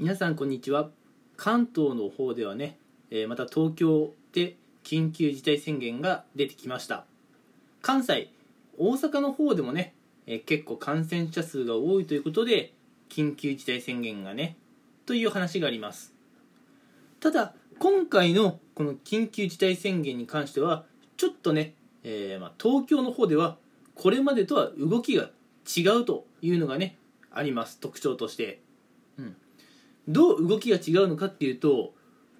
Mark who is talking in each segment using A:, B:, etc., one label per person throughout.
A: 皆さんこんにちは。関東の方ではね、えーまた東京で緊急事態宣言が出てきました。関西大阪の方でもね、えー結構感染者数が多いということで緊急事態宣言がねという話があります。ただ今回のこの緊急事態宣言に関してはちょっとね、えーま、東京の方ではこれまでとは動きが違うというのがねあります。特徴として、どう動きが違うのかっていうと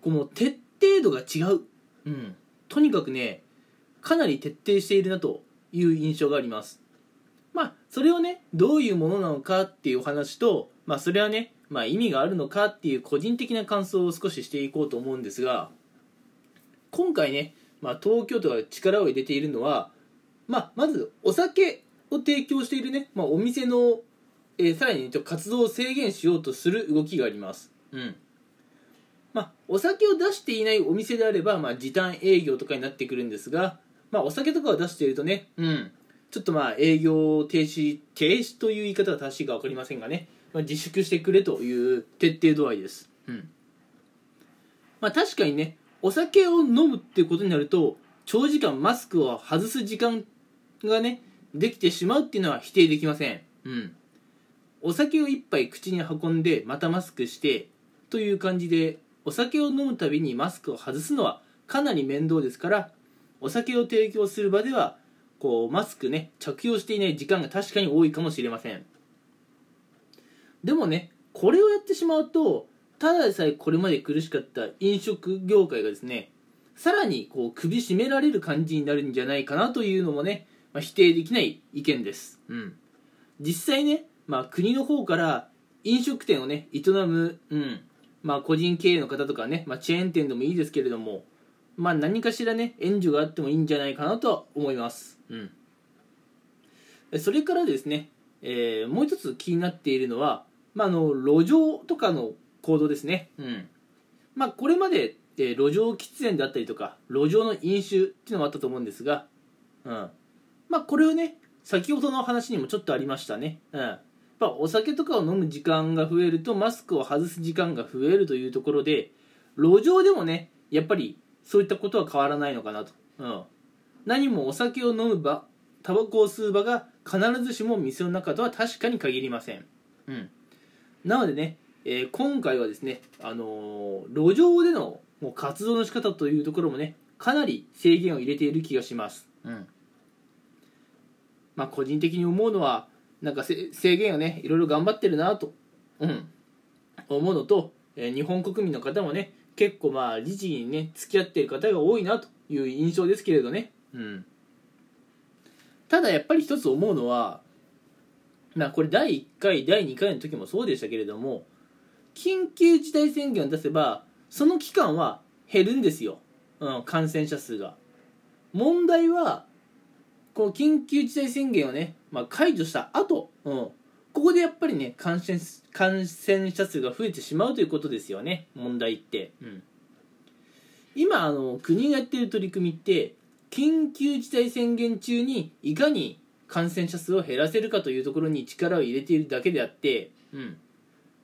A: この徹底度が違う、うん、とにかくねかなり徹底しているなという印象があります。まあそれをねどういうものなのかっていうお話とまあそれはねまあ意味があるのかっていう個人的な感想を少ししていこうと思うんですが今回ね、まあ、東京都が力を入れているのは、まあ、まずお酒を提供しているね、まあ、お店の、えーさらに、活動を制限しようとする動きがあります。うん。まあ、お酒を出していないお店であれば、まあ、時短営業とかになってくるんですが、まあ、お酒とかを出しているとね、うん、ちょっとまあ営業停止停止という言い方が正しいか分かりませんがね、まあ、自粛してくれという徹底度合いです、うん。まあ、確かにねお酒を飲むっていうことになると長時間マスクを外す時間がねできてしまうっていうのは否定できません、うん、お酒を一杯口に運んでまたマスクしてという感じでお酒を飲むたびにマスクを外すのはかなり面倒ですからお酒を提供する場ではこうマスクね着用していない時間が確かに多いかもしれません。でもねこれをやってしまうとただでさえこれまで苦しかった飲食業界がですねさらにこう首絞められる感じになるんじゃないかなというのもね、まあ、否定できない意見です、うん、実際ね、まあ、国の方から飲食店をね営む、うん。まあ、個人経営の方とかね、まあ、チェーン店でもいいですけれども、まあ、何かしらね援助があってもいいんじゃないかなとは思います、うん、それからですね、えーもう一つ気になっているのは、まあ、あの路上とかの行動ですね、うん。まあ、これまで、えー路上喫煙であったりとか路上の飲酒っていうのもあったと思うんですが、うん。まあ、これをね先ほどの話にもちょっとありましたね、うん、やっぱお酒とかを飲む時間が増えるとマスクを外す時間が増えるというところで路上でもねやっぱりそういったことは変わらないのかなと、うん、何もお酒を飲む場タバコを吸う場が必ずしも店の中とは確かに限りません、うん、なのでね、えー今回はですね、あのー路上でのもう活動の仕方というところもねかなり制限を入れている気がします、うん。まあ、個人的に思うのはなんか制限をねいろいろ頑張ってるなと、うん、思うのと、えー日本国民の方もね結構まあ理事にね付き合ってる方が多いなという印象ですけれどね、うん、ただやっぱり一つ思うのはまあこれ第1回第2回の時もそうでしたけれども緊急事態宣言を出せばその期間は減るんですよ、うん、感染者数が。問題はこの緊急事態宣言をね、まあ、解除した後、うん、ここでやっぱりね感染感染者数が増えてしまうということですよね。問題って、うん、今あの国がやってる取り組みって緊急事態宣言中にいかに感染者数を減らせるかというところに力を入れているだけであって、うん、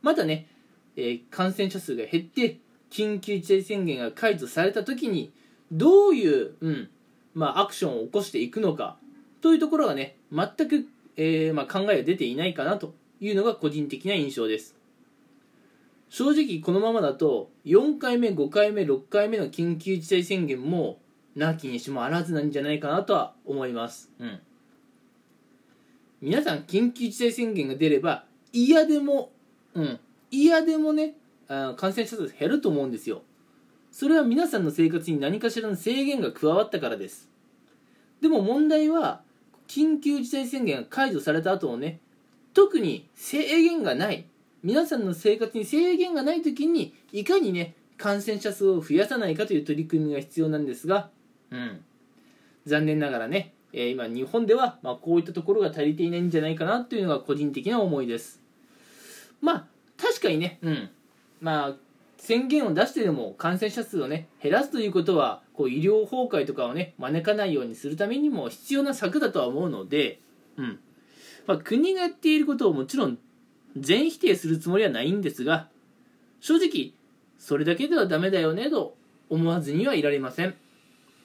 A: まだね、えー感染者数が減って緊急事態宣言が解除された時にどういう、うんまあ、アクションを起こしていくのかというところがね全く、えーまあ、考えが出ていないかなというのが個人的な印象です。正直このままだと4回目5回目6回目の緊急事態宣言もなきにしもあらずなんじゃないかなとは思います。うん。皆さん緊急事態宣言が出れば嫌でもうん嫌でもねあ感染者数減ると思うんですよ。それは皆さんの生活に何かしらの制限が加わったからです。でも問題は緊急事態宣言が解除された後もね特に制限がない皆さんの生活に制限がない時にいかにね感染者数を増やさないかという取り組みが必要なんですが、うん、残念ながらね、えー今日本では、まあ、こういったところが足りていないんじゃないかなというのが個人的な思いです。まあ確かにね、うん、まあ宣言を出してでも感染者数をね減らすということはこう医療崩壊とかをね招かないようにするためにも必要な策だとは思うので、うん。まあ、国がやっていることをもちろん全否定するつもりはないんですが正直それだけではダメだよねと思わずにはいられません。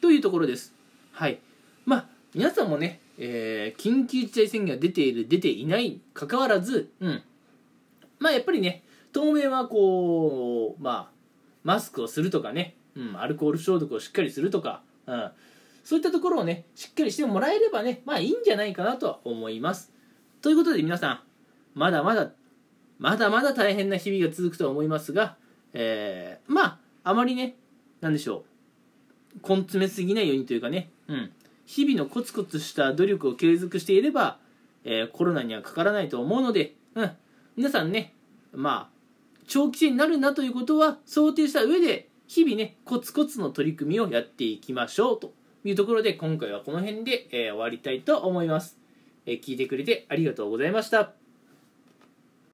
A: というところです。はい。まあ皆さんもね、えー、緊急事態宣言が出ている出ていないかかわらずうん。まあやっぱりね当面はこうまあマスクをするとかね、うん、アルコール消毒をしっかりするとか、うん、そういったところをねしっかりしてもらえればねまあいいんじゃないかなとは思います。ということで皆さんまだまだまだまだ大変な日々が続くとは思いますが、えー、まああまりね何でしょう根詰めすぎないようにというかね、うん、日々のコツコツした努力を継続していれば、えー、コロナにはかからないと思うので、うん、皆さんねまあ長期戦になるなということは想定した上で日々ねコツコツの取り組みをやっていきましょうと。いうところで今回はこの辺で、えー、終わりたいと思います、えー、聞いてくれてありがとうございました。